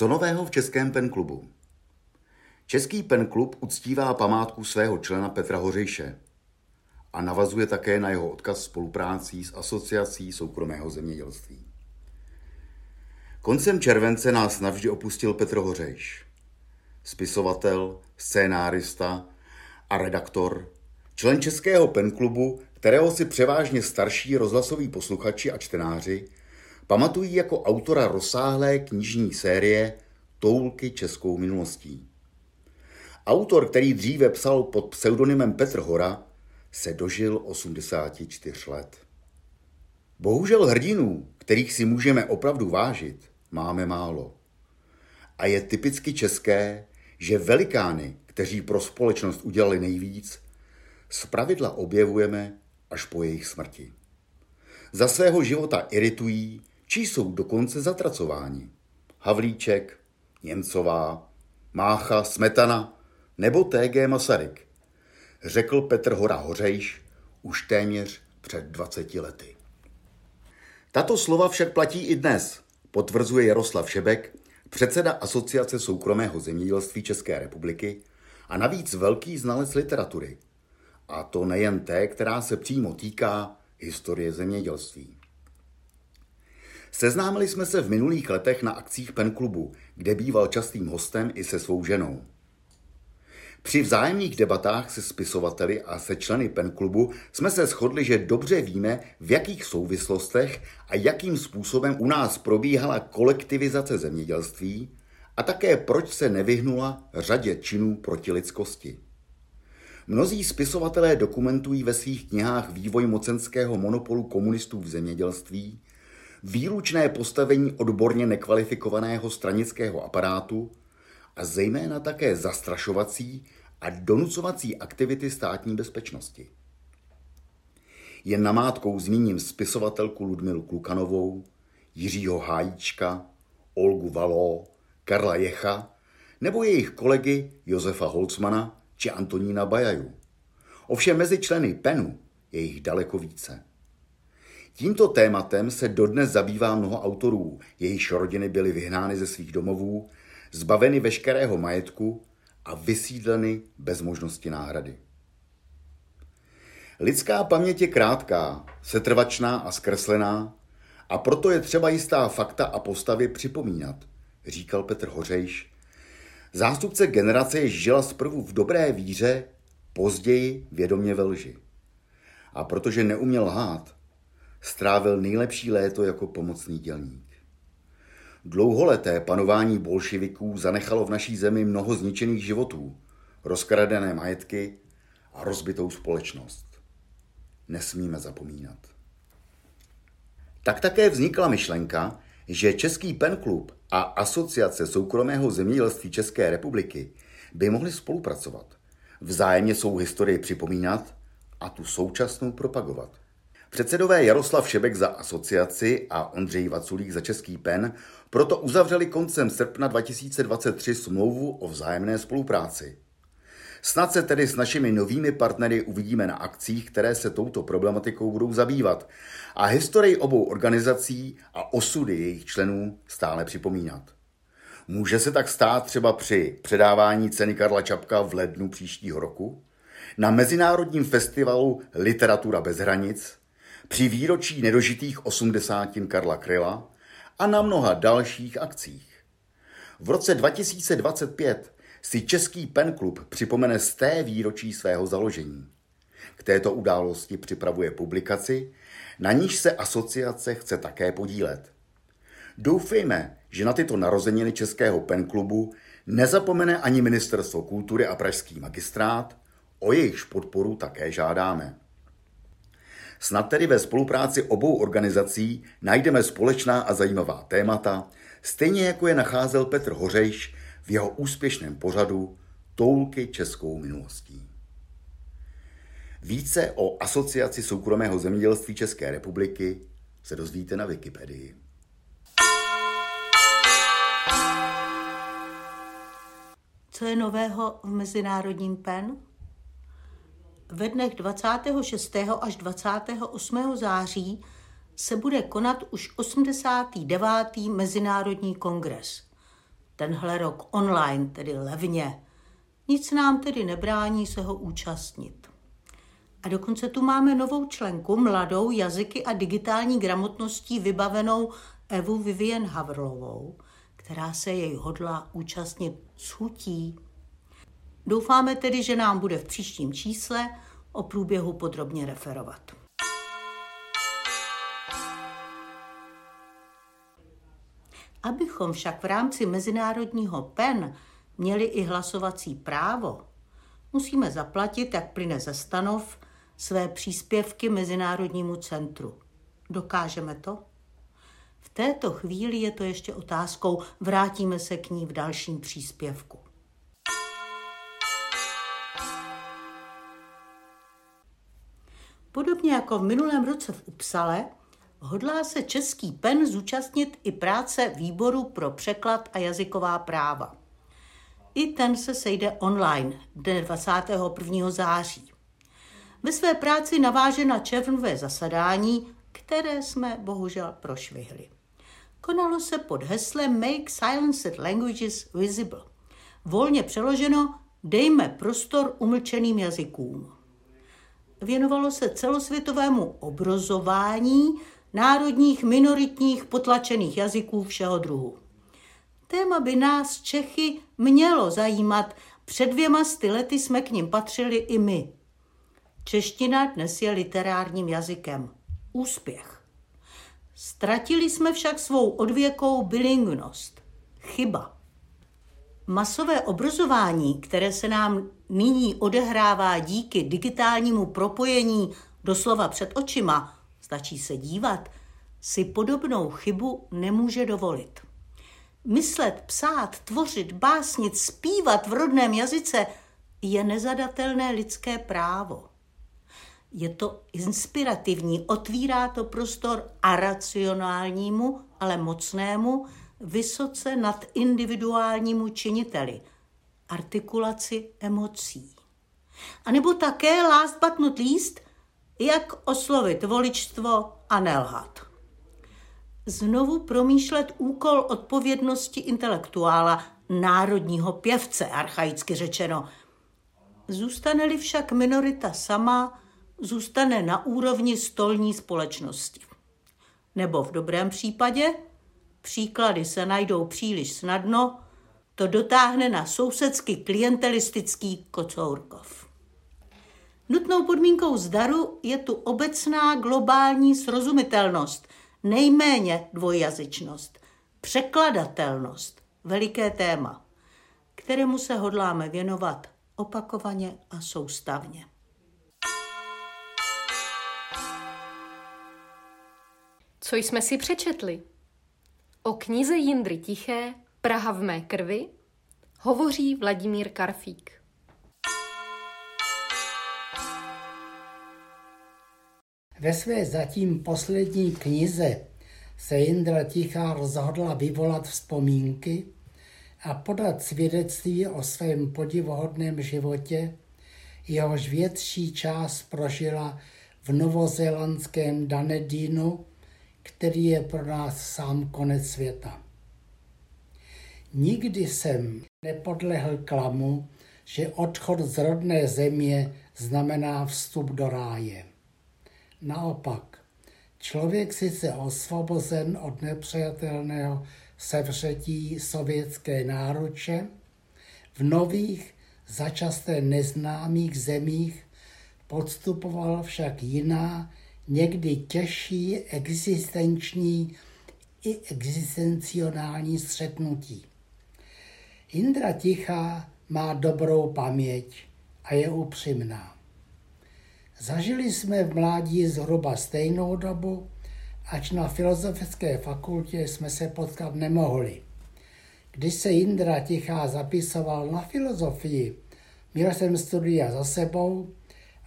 Co nového v Českém penklubu? Český penklub uctívá památku svého člena Petra Hořejše a navazuje také na jeho odkaz spoluprácí s Asociací soukromého zemědělství. Koncem července nás navždy opustil Petr Hořejš, spisovatel, scénárista a redaktor, člen Českého penklubu, kterého si převážně starší rozhlasoví posluchači a čtenáři pamatují jako autora rozsáhlé knižní série Toulky českou minulostí. Autor, který dříve psal pod pseudonymem Petr Hora, se dožil 84 let. Bohužel hrdinů, kterých si můžeme opravdu vážit, máme málo. A je typicky české, že velikány, kteří pro společnost udělali nejvíc, zpravidla objevujeme až po jejich smrti. Za svého života iritují, či jsou dokonce zatracováni. Havlíček, Němcová, Mácha, Smetana nebo T.G. Masaryk, řekl Petr Hora Hořejš už téměř před 20 lety. Tato slova však platí i dnes, potvrzuje Jaroslav Šebek, předseda Asociace soukromého zemědělství České republiky a navíc velký znalec literatury. A to nejen té, která se přímo týká historie zemědělství. Seznámili jsme se v minulých letech na akcích Pen klubu, kde býval častým hostem i se svou ženou. Při vzájemných debatách se spisovateli a se členy Pen klubu jsme se shodli, že dobře víme, v jakých souvislostech a jakým způsobem u nás probíhala kolektivizace zemědělství a také proč se nevyhnula řadě činů proti lidskosti. Mnozí spisovatelé dokumentují ve svých knihách vývoj mocenského monopolu komunistů v zemědělství, výlučné postavení odborně nekvalifikovaného stranického aparátu a zejména také zastrašovací a donucovací aktivity státní bezpečnosti. Jen namátkou zmíním spisovatelku Ludmilu Klukanovou, Jiřího Hájíčka, Olgu Való, Karla Jecha nebo jejich kolegy Josefa Holcmana či Antonína Bajaju. Ovšem mezi členy PENu je jich daleko více. Tímto tématem se dodnes zabývá mnoho autorů, jejichž rodiny byly vyhnány ze svých domovů, zbaveny veškerého majetku a vysídleny bez možnosti náhrady. Lidská paměť je krátká, setrvačná a zkreslená a proto je třeba jistá fakta a postavy připomínat, říkal Petr Hořejš. Zástupce generace jež žila zprvu v dobré víře, později vědomě ve lži. A protože neuměl lhát, strávil nejlepší léto jako pomocný dělník. Dlouholeté panování bolševiků zanechalo v naší zemi mnoho zničených životů, rozkradené majetky a rozbitou společnost. Nesmíme zapomínat. Tak také vznikla myšlenka, že Český penklub a Asociace soukromého zemědělství České republiky by mohly spolupracovat. Vzájemně svou historii připomínat a tu současnou propagovat. Předsedové Jaroslav Šebek za asociaci a Ondřej Vaculík za Český pen proto uzavřeli koncem srpna 2023 smlouvu o vzájemné spolupráci. Snad se tedy s našimi novými partnery uvidíme na akcích, které se touto problematikou budou zabývat a historii obou organizací a osudy jejich členů stále připomínat. Může se tak stát třeba při předávání ceny Karla Čapka v lednu příštího roku, na Mezinárodním festivalu Literatura bez hranic, při výročí nedožitých osmdesátin Karla Kryla a na mnoha dalších akcích. V roce 2025 si Český penklub připomene z té výročí svého založení. K této události připravuje publikaci, na níž se asociace chce také podílet. Doufejme, že na tyto narozeniny Českého penklubu nezapomene ani Ministerstvo kultury a Pražský magistrát, o jejichž podporu také žádáme. Snad tedy ve spolupráci obou organizací najdeme společná a zajímavá témata, stejně jako je nacházel Petr Hořejš v jeho úspěšném pořadu Toulky českou minulostí. Více o Asociaci soukromého zemědělství České republiky se dozvíte na Wikipedii. Co je nového v Mezinárodním PEN? Ve dnech 26. až 28. září se bude konat už 89. Mezinárodní kongres. tenhle rok online, tedy levně. Nic nám tedy nebrání se ho účastnit. A dokonce tu máme novou členku, mladou jazyky a digitální gramotností vybavenou Evu Vivien Havrlovou, která se jej hodla účastnit s chutí. Doufáme tedy, že nám bude v příštím čísle o průběhu podrobně referovat. Abychom však v rámci mezinárodního PEN měli i hlasovací právo, musíme zaplatit, jak plyne ze stanov, své příspěvky Mezinárodnímu centru. Dokážeme to? V této chvíli je to ještě otázkou, vrátíme se k ní v dalším příspěvku. Podobně jako v minulém roce v Upsale, hodlá se český PEN zúčastnit i práce výboru pro překlad a jazyková práva. I ten se sejde online dne 21. září. Ve své práci naváže na červnové zasedání, které jsme bohužel prošvihli. Konalo se pod heslem Make Silenced Languages Visible. Volně přeloženo Dejme prostor umlčeným jazykům. Věnovalo se celosvětovému obrozování národních, minoritních, potlačených jazyků všeho druhu. Téma by nás Čechy mělo zajímat. Před dvěma sty lety jsme k ním patřili i my. Čeština dnes je literárním jazykem. Úspěch. Ztratili jsme však svou odvěkou bilingvnost. Chyba. Masové obrazování, které se nám nyní odehrává díky digitálnímu propojení doslova před očima, stačí se dívat, si podobnou chybu nemůže dovolit. Myslet, psát, tvořit, básnit, zpívat v rodném jazyce je nezadatelné lidské právo. Je to inspirativní, otvírá to prostor a racionálnímu, ale mocnému, vysoce nad individuálnímu činiteli, artikulaci emocí. A nebo také, last but not least, jak oslovit voličstvo a nelhat. Znovu promýšlet úkol odpovědnosti intelektuála, národního pěvce, archaicky řečeno. Zůstane-li však minorita sama, zůstane na úrovni stolní společnosti. Nebo v dobrém případě, příklady se najdou příliš snadno, to dotáhne na sousedský klientelistický kocourkov. Nutnou podmínkou zdaru je tu obecná globální srozumitelnost, nejméně dvojjazyčnost, překladatelnost, veliké téma, kterému se hodláme věnovat opakovaně a soustavně. Co jsme si přečetli? O knize Jindry Tiché Praha v mé krvi hovoří Vladimír Karfík. Ve své zatím poslední knize se Jindra Tichá rozhodla vyvolat vzpomínky a podat svědectví o svém podivuhodném životě, jehož větší část prožila v novozélandském Danedínu, který je pro nás sám konec světa. Nikdy jsem nepodlehl klamu, že odchod z rodné země znamená vstup do ráje. Naopak, člověk sice osvobozen od nepřijatelného sevřetí sovětské náruče, v nových, začasté neznámých zemích podstupoval však jiná, někdy těžší existenční i existencionální střetnutí. Indra Tichá má dobrou paměť a je upřímná. Zažili jsme v mládí zhruba stejnou dobu, ač na filozofické fakultě jsme se potkat nemohli. Když se Indra Tichá zapisoval na filozofii, měl jsem studia za sebou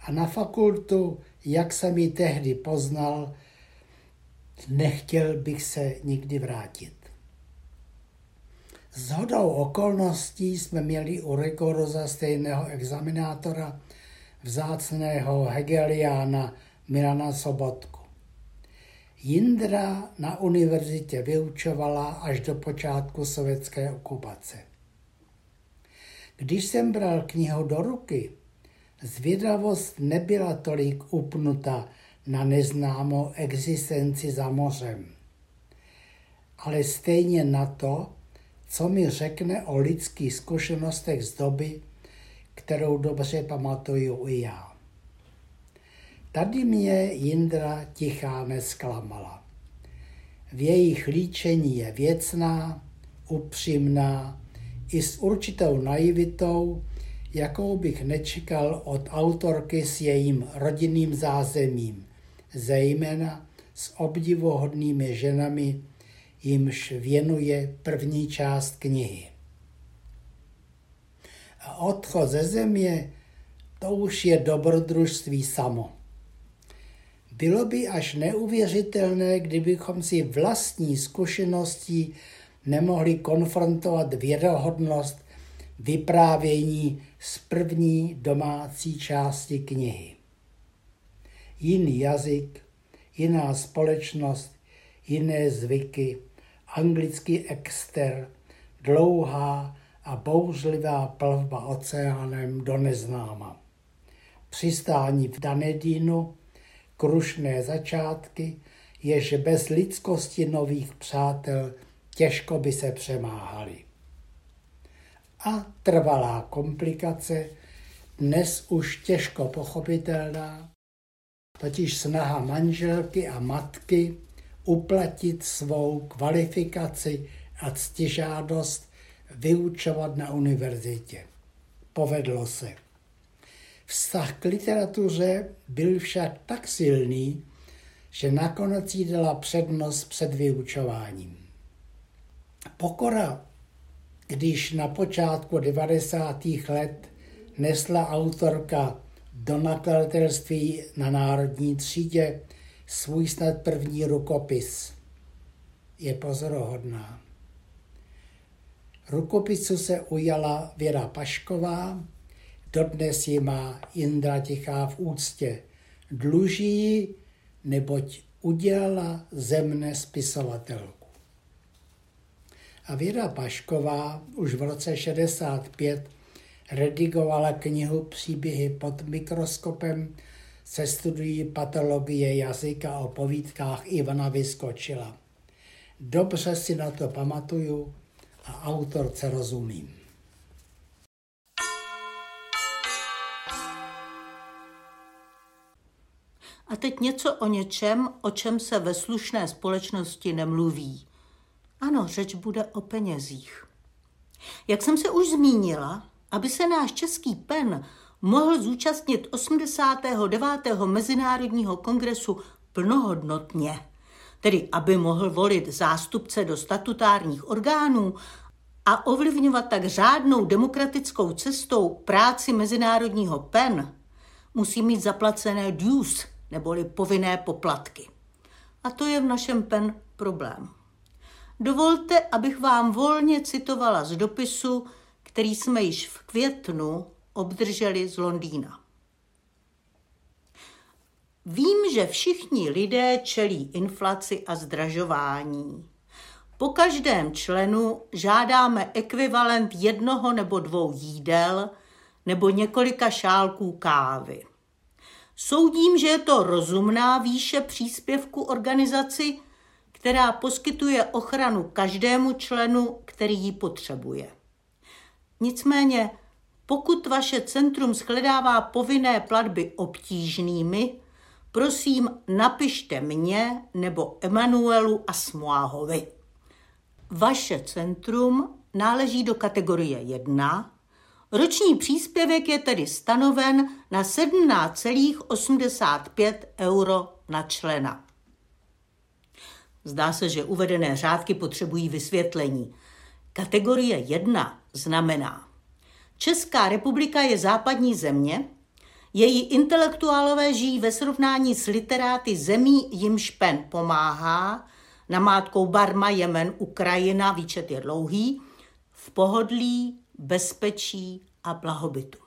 a na fakultu, jak jsem ji tehdy poznal, nechtěl bych se nikdy vrátit. S hodou okolností jsme měli u rigoroza stejného examinátora vzácného Hegeliána Milana Sobotku. Jindra na univerzitě vyučovala až do počátku sovětské okupace. Když jsem bral knihu do ruky, zvědavost nebyla tolik upnuta na neznámou existenci za mořem, ale stejně na to, co mi řekne o lidských zkušenostech z doby, kterou dobře pamatuju i já. Tady mě Jindra tichá nesklamala. V jejich líčení je věcná, upřímná, i s určitou naivitou, jakou bych nečekal od autorky s jejím rodinným zázemím, zejména s obdivuhodnými ženami, jimž věnuje první část knihy. A odchod ze země, to už je dobrodružství samo. Bylo by až neuvěřitelné, kdybychom si vlastní zkušeností nemohli konfrontovat věrohodnost vyprávění z první domácí části knihy. Jiný jazyk, jiná společnost, jiné zvyky, anglický exter, dlouhá a bouřlivá plavba oceánem do neznáma. Přistání v Danedínu krušné začátky, jež bez lidskosti nových přátel těžko by se přemáhaly. A trvalá komplikace, dnes už těžko pochopitelná, totiž snaha manželky a matky uplatit svou kvalifikaci a ctižádost vyučovat na univerzitě. Povedlo se. Vztah k literatuře byl však tak silný, že nakonec jí dala přednost před vyučováním. Pokora, když na počátku 90. let nesla autorka do nakladatelství na Národní třídě svůj snad první rukopis, je pozorohodná. Rukopisu se ujala Věra Pašková, Dodnes ji má Indra Tichá v úctě. Dluží neboť udělala zemné spisovatelku. A Věra Pašková už v roce 65 redigovala knihu Příběhy pod mikroskopem se studií patologie jazyka o povídkách Ivana Vyskočila. Dobře si na to pamatuju a autorce rozumím. A teď něco o něčem, o čem se ve slušné společnosti nemluví. Ano, řeč bude o penězích. Jak jsem se už zmínila, aby se náš český pen mohl zúčastnit 89. Mezinárodního kongresu plnohodnotně, tedy aby mohl volit zástupce do statutárních orgánů a ovlivňovat tak řádnou demokratickou cestou práci Mezinárodního PEN, musí mít zaplacené dues, neboli povinné poplatky. A to je v našem PEN problém. Dovolte, abych vám volně citovala z dopisu, který jsme již v květnu obdrželi z Londýna. Vím, že všichni lidé čelí inflaci a zdražování. Po každém členu žádáme ekvivalent jednoho nebo dvou jídel nebo několika šálků kávy. Soudím, že je to rozumná výše příspěvku organizaci, která poskytuje ochranu každému členu, který ji potřebuje. Nicméně, pokud vaše centrum shledává povinné platby obtížnými, prosím napište mě nebo Emanuelu Asmoáhovi. Vaše centrum náleží do kategorie 1 Roční příspěvek je tedy stanoven na 17,85 euro na člena. Zdá se, že uvedené řádky potřebují vysvětlení. Kategorie 1 znamená, Česká republika je západní země, její intelektuálové žijí ve srovnání s literáty zemí, jimž PEN pomáhá, namátkou Barma, Jemen, Ukrajina, výčet je dlouhý, v pohodlí, bezpečí a blahobytu.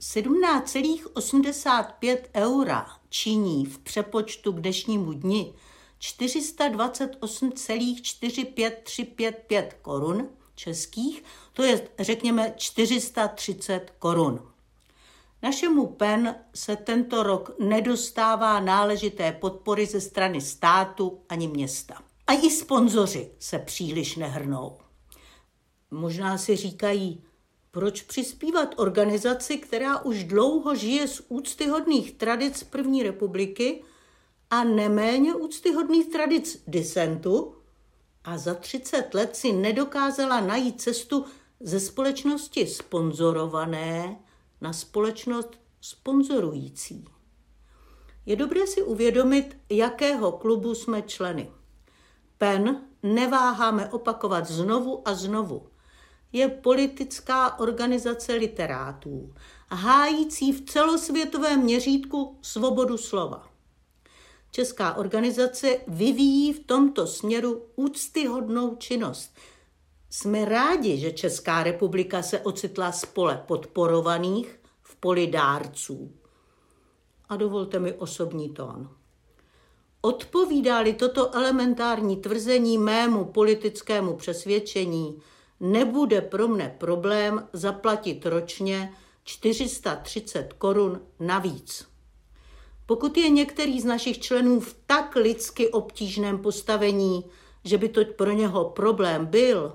17,85 eura činí v přepočtu k dnešnímu dni 428,45355 korun českých, to je řekněme 430 korun. Našemu PEN se tento rok nedostává náležité podpory ze strany státu ani města. A i sponzoři se příliš nehrnou. Možná si říkají, proč přispívat organizaci, která už dlouho žije z úctyhodných tradic první republiky a neméně úctyhodných tradic disentu a za 30 let si nedokázala najít cestu ze společnosti sponzorované na společnost sponzorující. Je dobré si uvědomit, jakého klubu jsme členy. PEN neváháme opakovat znovu a znovu. Je politická organizace literátů, hájící v celosvětovém měřítku svobodu slova. Česká organizace vyvíjí v tomto směru úctyhodnou činnost. Jsme rádi, že Česká republika se ocitla spole podporovaných v poli dárců. A dovolte mi osobní tón. Odpovídá-li toto elementární tvrzení mému politickému přesvědčení, nebude pro mne problém zaplatit ročně 430 korun navíc. Pokud je některý z našich členů v tak lidsky obtížném postavení, že by to pro něho problém byl,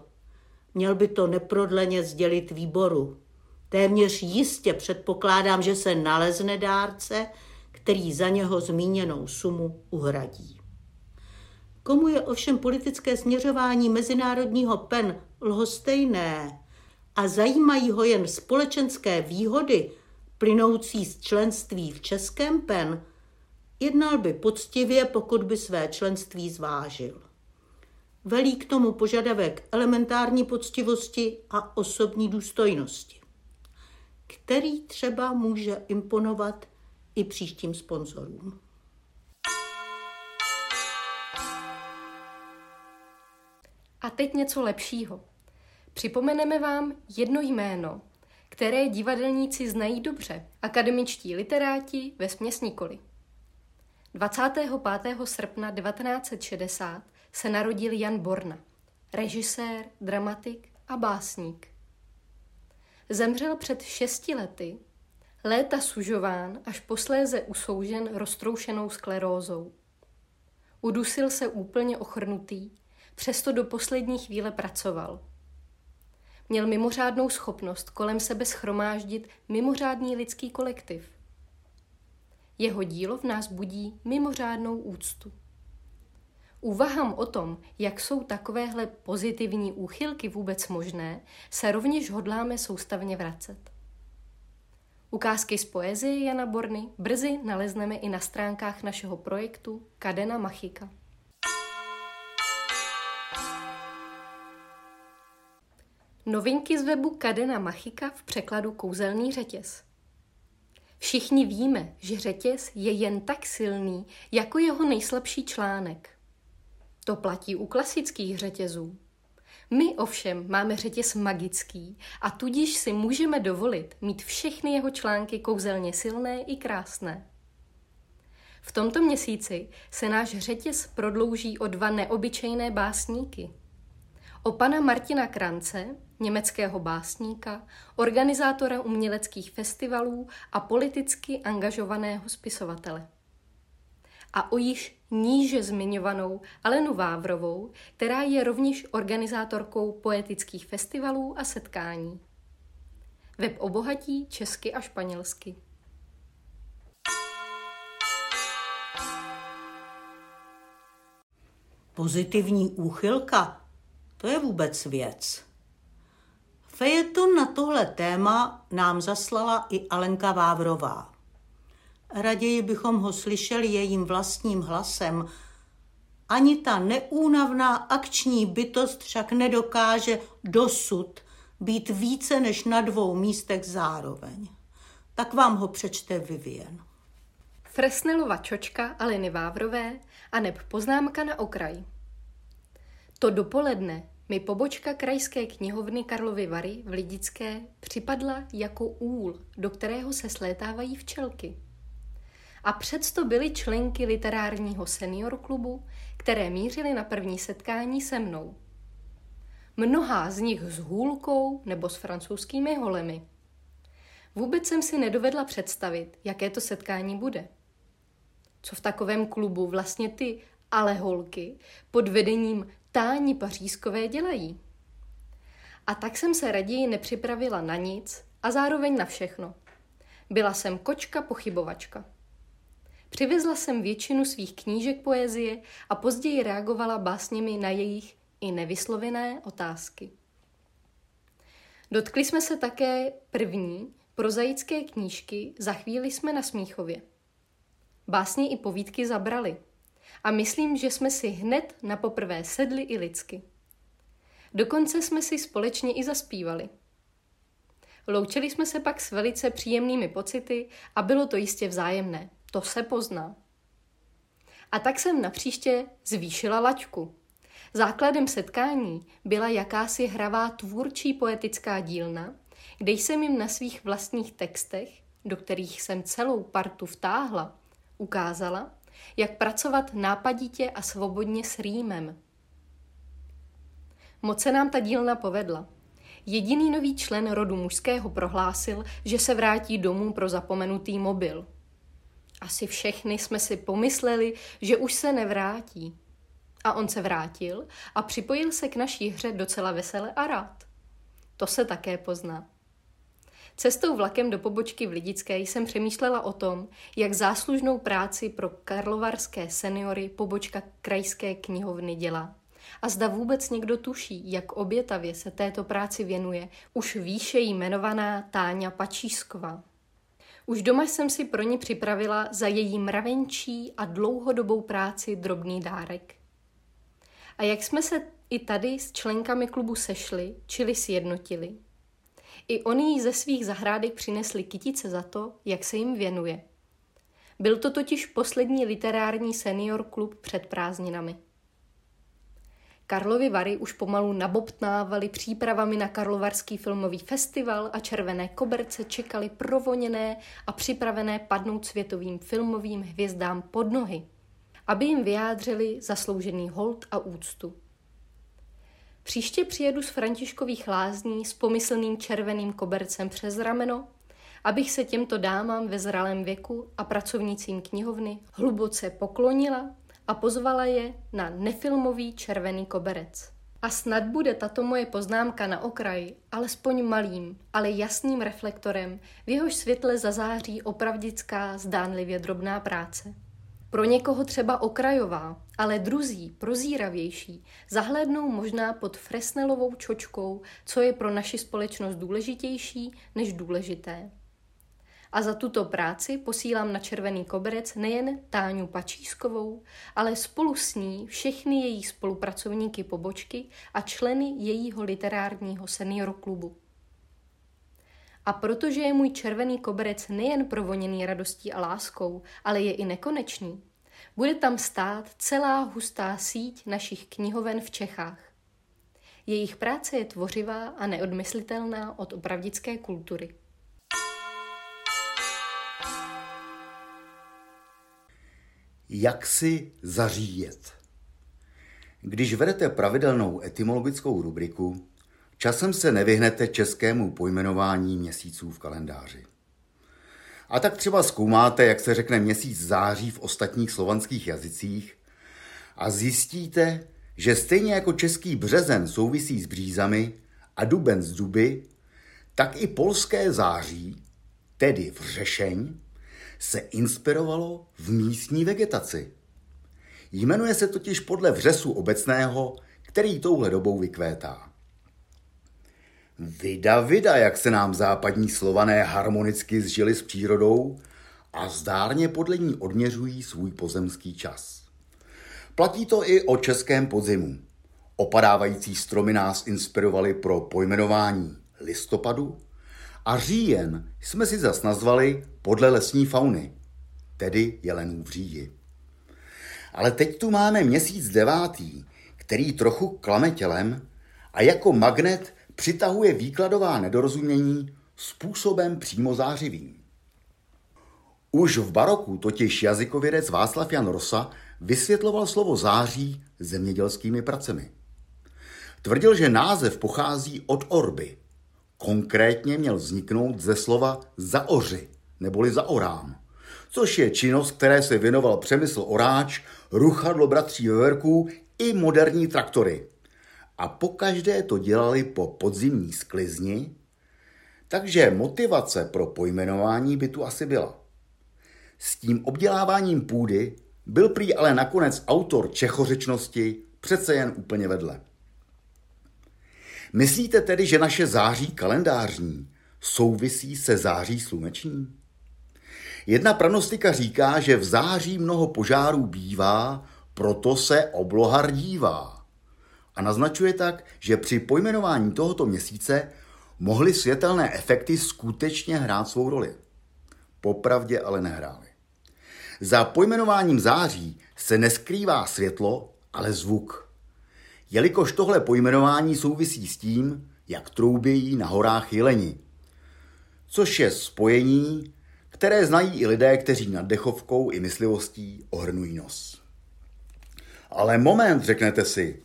měl by to neprodleně sdělit výboru. Téměř jistě předpokládám, že se nalezne dárce, který za něho zmíněnou sumu uhradí. Komu je ovšem politické směřování mezinárodního PEN lhostejné a zajímají ho jen společenské výhody plynoucí z členství v Českém PEN, jednal by poctivě, pokud by své členství zvážil. Velí k tomu požadavek elementární poctivosti a osobní důstojnosti, který třeba může imponovat i příštím sponzorům. A teď něco lepšího. Připomeneme vám jedno jméno, které divadelníci znají dobře, akademičtí literáti ve směs nikoli. 25. srpna 1960 se narodil Jan Borna, režisér, dramatik a básník. Zemřel před šesti lety, léta sužován, až posléze usoužen roztroušenou sklerózou. Udusil se úplně ochrnutý, přesto do poslední chvíle pracoval – Měl mimořádnou schopnost kolem sebe schromáždit mimořádný lidský kolektiv. Jeho dílo v nás budí mimořádnou úctu. Úvahám o tom, jak jsou takovéhle pozitivní úchylky vůbec možné, se rovněž hodláme soustavně vracet. Ukázky z poezie Jana Borny brzy nalezneme i na stránkách našeho projektu Kadena Machika. Novinky z webu Kadena Machika v překladu Kouzelný řetěz. Všichni víme, že řetěz je jen tak silný, jako jeho nejslabší článek. To platí u klasických řetězů. My ovšem máme řetěz magický a tudíž si můžeme dovolit mít všechny jeho články kouzelně silné i krásné. V tomto měsíci se náš řetěz prodlouží o dva neobyčejné básníky. O pana Martina Krance německého básníka, organizátora uměleckých festivalů a politicky angažovaného spisovatele. A o již níže zmiňovanou Alenu Vávrovou, která je rovněž organizátorkou poetických festivalů a setkání. Web obohatí česky a španělsky. Pozitivní úchylka, to je vůbec věc. Fejeton na tohle téma nám zaslala i Alenka Vávrová. Raději bychom ho slyšeli jejím vlastním hlasem. Ani ta neúnavná akční bytost však nedokáže dosud být více než na dvou místech zároveň. Tak vám ho přečte Vivien. Fresnelova čočka Aleny Vávrové a neb poznámka na okraj. To dopoledne mi pobočka krajské knihovny Karlovy Vary v Lidické připadla jako úl, do kterého se slétávají včelky. A předsto byly členky literárního senior klubu, které mířily na první setkání se mnou. Mnohá z nich s hůlkou nebo s francouzskými holemi. Vůbec jsem si nedovedla představit, jaké to setkání bude. Co v takovém klubu vlastně ty ale holky pod vedením Táni Pařízkové dělají? A tak jsem se raději nepřipravila na nic a zároveň na všechno. Byla jsem kočka pochybovačka. Přivezla jsem většinu svých knížek poezie a později reagovala básněmi na jejich i nevyslovené otázky. Dotkli jsme se také první prozaické knížky Za chvíli jsme na Smíchově. Básně i povídky zabrali. A myslím, že jsme si hned na poprvé sedli i lidsky. Dokonce jsme si společně i zaspívali. Loučili jsme se pak s velice příjemnými pocity a bylo to jistě vzájemné. To se pozná. A tak jsem na příště zvýšila laťku. Základem setkání byla jakási hravá tvůrčí poetická dílna, kde jsem jim na svých vlastních textech, do kterých jsem celou partu vtáhla, ukázala, jak pracovat nápaditě a svobodně s rýmem. Moc se nám ta dílna povedla. Jediný nový člen rodu mužského prohlásil, že se vrátí domů pro zapomenutý mobil. Asi všechny jsme si pomysleli, že už se nevrátí. A on se vrátil a připojil se k naší hře docela vesele a rád. To se také pozná. Cestou vlakem do pobočky v Lidické jsem přemýšlela o tom, jak záslužnou práci pro karlovarské seniory pobočka krajské knihovny dělá. A zda vůbec někdo tuší, jak obětavě se této práci věnuje už výše jmenovaná Táňa Pačísková. Už doma jsem si pro ní připravila za její mravenčí a dlouhodobou práci drobný dárek. A jak jsme se i tady s členkami klubu sešli, čili sjednotili, i oni jí ze svých zahrádek přinesli kytice za to, jak se jim věnuje. Byl to totiž poslední literární senior klub před prázdninami. Karlovy Vary už pomalu nabobtnávali přípravami na Karlovarský filmový festival a červené koberce čekali provoněné a připravené padnout světovým filmovým hvězdám pod nohy, aby jim vyjádřili zasloužený hold a úctu. Příště přijedu z Františkových lázní s pomyslným červeným kobercem přes rameno, abych se těmto dámám ve zralém věku a pracovnicím knihovny hluboce poklonila a pozvala je na nefilmový červený koberec. A snad bude tato moje poznámka na okraji, alespoň malým, ale jasným reflektorem, v jehož světle zazáří opravdická, zdánlivě drobná práce. Pro někoho třeba okrajová, ale druzí, prozíravější, zahlédnou možná pod fresnelovou čočkou, co je pro naši společnost důležitější než důležité. A za tuto práci posílám na červený koberec nejen Táňu Pačískovou, ale spolu s ní všechny její spolupracovníky pobočky a členy jejího literárního senior klubu. A protože je můj červený koberec nejen provoněný radostí a láskou, ale je i nekonečný, bude tam stát celá hustá síť našich knihoven v Čechách. Jejich práce je tvořivá a neodmyslitelná od opravdické kultury. Jak si zaříjet? Když vedete pravidelnou etymologickou rubriku, časem se nevyhnete českému pojmenování měsíců v kalendáři. A tak třeba zkoumáte, jak se řekne měsíc září v ostatních slovanských jazycích a zjistíte, že stejně jako český březen souvisí s břízami a duben s duby, tak i polské září, tedy vřešeň, se inspirovalo v místní vegetaci. Jmenuje se totiž podle vřesu obecného, který touhle dobou vykvétá. Vida, vida, jak se nám západní slované harmonicky zžili s přírodou a zdárně podle ní odměřují svůj pozemský čas. Platí to i o českém podzimu. Opadávající stromy nás inspirovaly pro pojmenování listopadu a říjen jsme si zas nazvali podle lesní fauny, tedy jelenů v říji. Ale teď tu máme měsíc devátý, který trochu klame tělem a jako magnet přitahuje výkladová nedorozumění způsobem přímo zářivým. Už v baroku totiž jazykovědec Václav Jan Rosa vysvětloval slovo září zemědělskými pracemi. Tvrdil, že název pochází od orby. Konkrétně měl vzniknout ze slova zaoři, neboli zaorám, což je činnost, které se věnoval přemysl oráč, ruchadlo bratří veverků i moderní traktory. A pokaždé to dělali po podzimní sklizni, takže motivace pro pojmenování by tu asi byla. S tím obděláváním půdy byl prý ale nakonec autor čechořečnosti přece jen úplně vedle. Myslíte tedy, že naše září kalendářní souvisí se září sluneční? Jedna pranostika říká, že v září mnoho požárů bývá, proto se obloha rdívá. A naznačuje tak, že při pojmenování tohoto měsíce mohly světelné efekty skutečně hrát svou roli. Popravdě ale nehrály. Za pojmenováním září se neskrývá světlo, ale zvuk. Jelikož tohle pojmenování souvisí s tím, jak troubějí na horách jeleni. Což je spojení, které znají i lidé, kteří nad dechovkou i myslivostí ohrnují nos. Ale moment, řeknete si,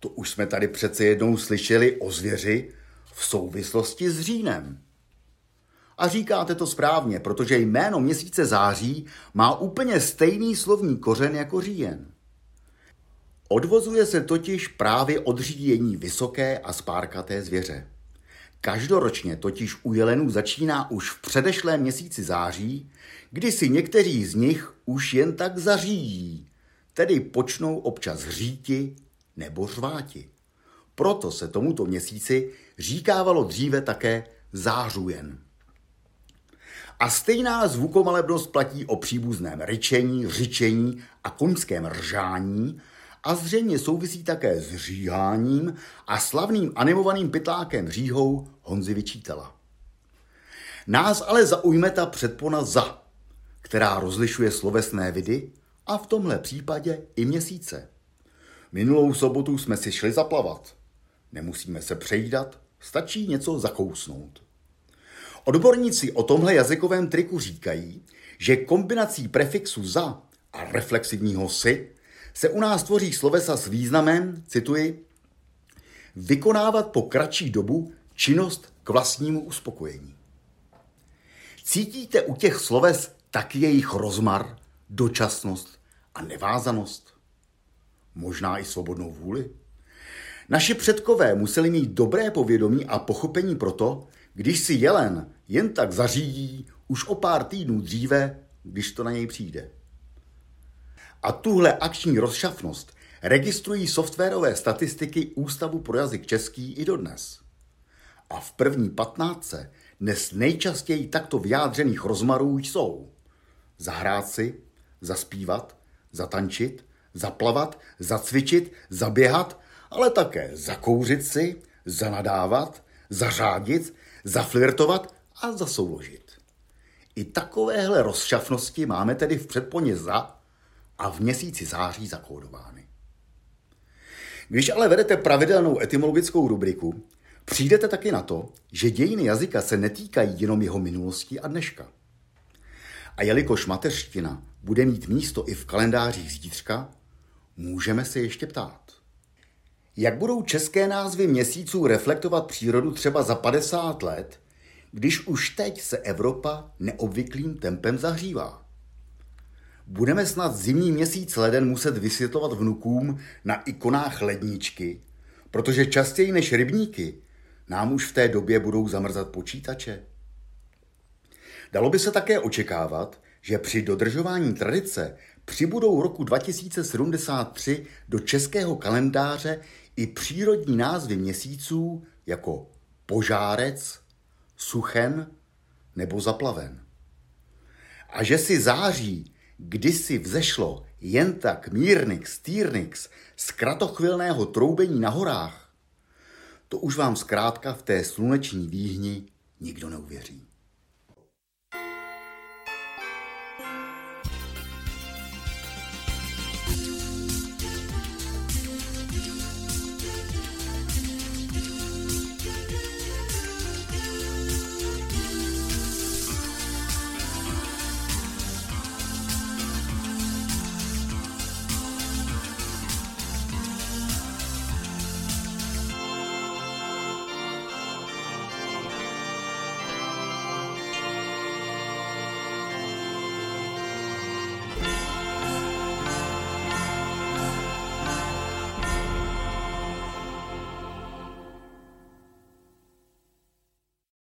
to už jsme tady přece jednou slyšeli o zvěři v souvislosti s říjnem. A říkáte to správně, protože jméno měsíce září má úplně stejný slovní kořen jako říjen. Odvozuje se totiž právě od říjení vysoké a spárkaté zvěře. Každoročně totiž u jelenů začíná už v předešlém měsíci září, kdy si někteří z nich už jen tak zaříjí, tedy počnou občas hříti nebo řváti. Proto se tomuto měsíci říkávalo dříve také zářujen. A stejná zvukomalebnost platí o příbuzném ryčení, řičení a koňském ržání a zřejmě souvisí také s říháním a slavným animovaným pytlákem říhou Honzy Vyčítela. Nás ale zaujme ta předpona za, která rozlišuje slovesné vidy a v tomhle případě i měsíce. Minulou sobotu jsme si šli zaplavat. Nemusíme se přejídat, stačí něco zakousnout. Odborníci o tomhle jazykovém triku říkají, že kombinací prefixu za a reflexivního si se u nás tvoří slovesa s významem, cituji, vykonávat po kratší dobu činnost k vlastnímu uspokojení. Cítíte u těch sloves taky jejich rozmar, dočasnost a nevázanost? Možná i svobodnou vůli? Naši předkové museli mít dobré povědomí a pochopení proto, když si jelen jen tak zařídí už o pár týdnů dříve, když to na něj přijde. A tuhle akční rozšafnost registrují softwarové statistiky Ústavu pro jazyk český i dodnes. A v první patnáctce dnes nejčastěji takto vyjádřených rozmarů jsou zahrát si, zaspívat, zatančit, zaplavat, zacvičit, zaběhat, ale také zakouřit si, zanadávat, zařádit, zaflirtovat a zasouložit. I takovéhle rozšafnosti máme tedy v předponě za a v měsíci září zakódovány. Když ale vedete pravidelnou etymologickou rubriku, přijdete taky na to, že dějiny jazyka se netýkají jenom jeho minulosti a dneška. A jelikož mateřština bude mít místo i v kalendářích zítřka, můžeme se ještě ptát. Jak budou české názvy měsíců reflektovat přírodu třeba za 50 let, když už teď se Evropa neobvyklým tempem zahřívá? Budeme snad zimní měsíc leden muset vysvětlovat vnukům na ikonách ledničky, protože častěji než rybníky nám už v té době budou zamrzat počítače. Dalo by se také očekávat, že při dodržování tradice přibudou roku 2073 do českého kalendáře i přírodní názvy měsíců jako požárec, suchen nebo zaplaven. A že si září kdysi vzešlo jen tak mírnix, týrnix z kratochvilného troubení na horách, to už vám zkrátka v té sluneční výhni nikdo neuvěří.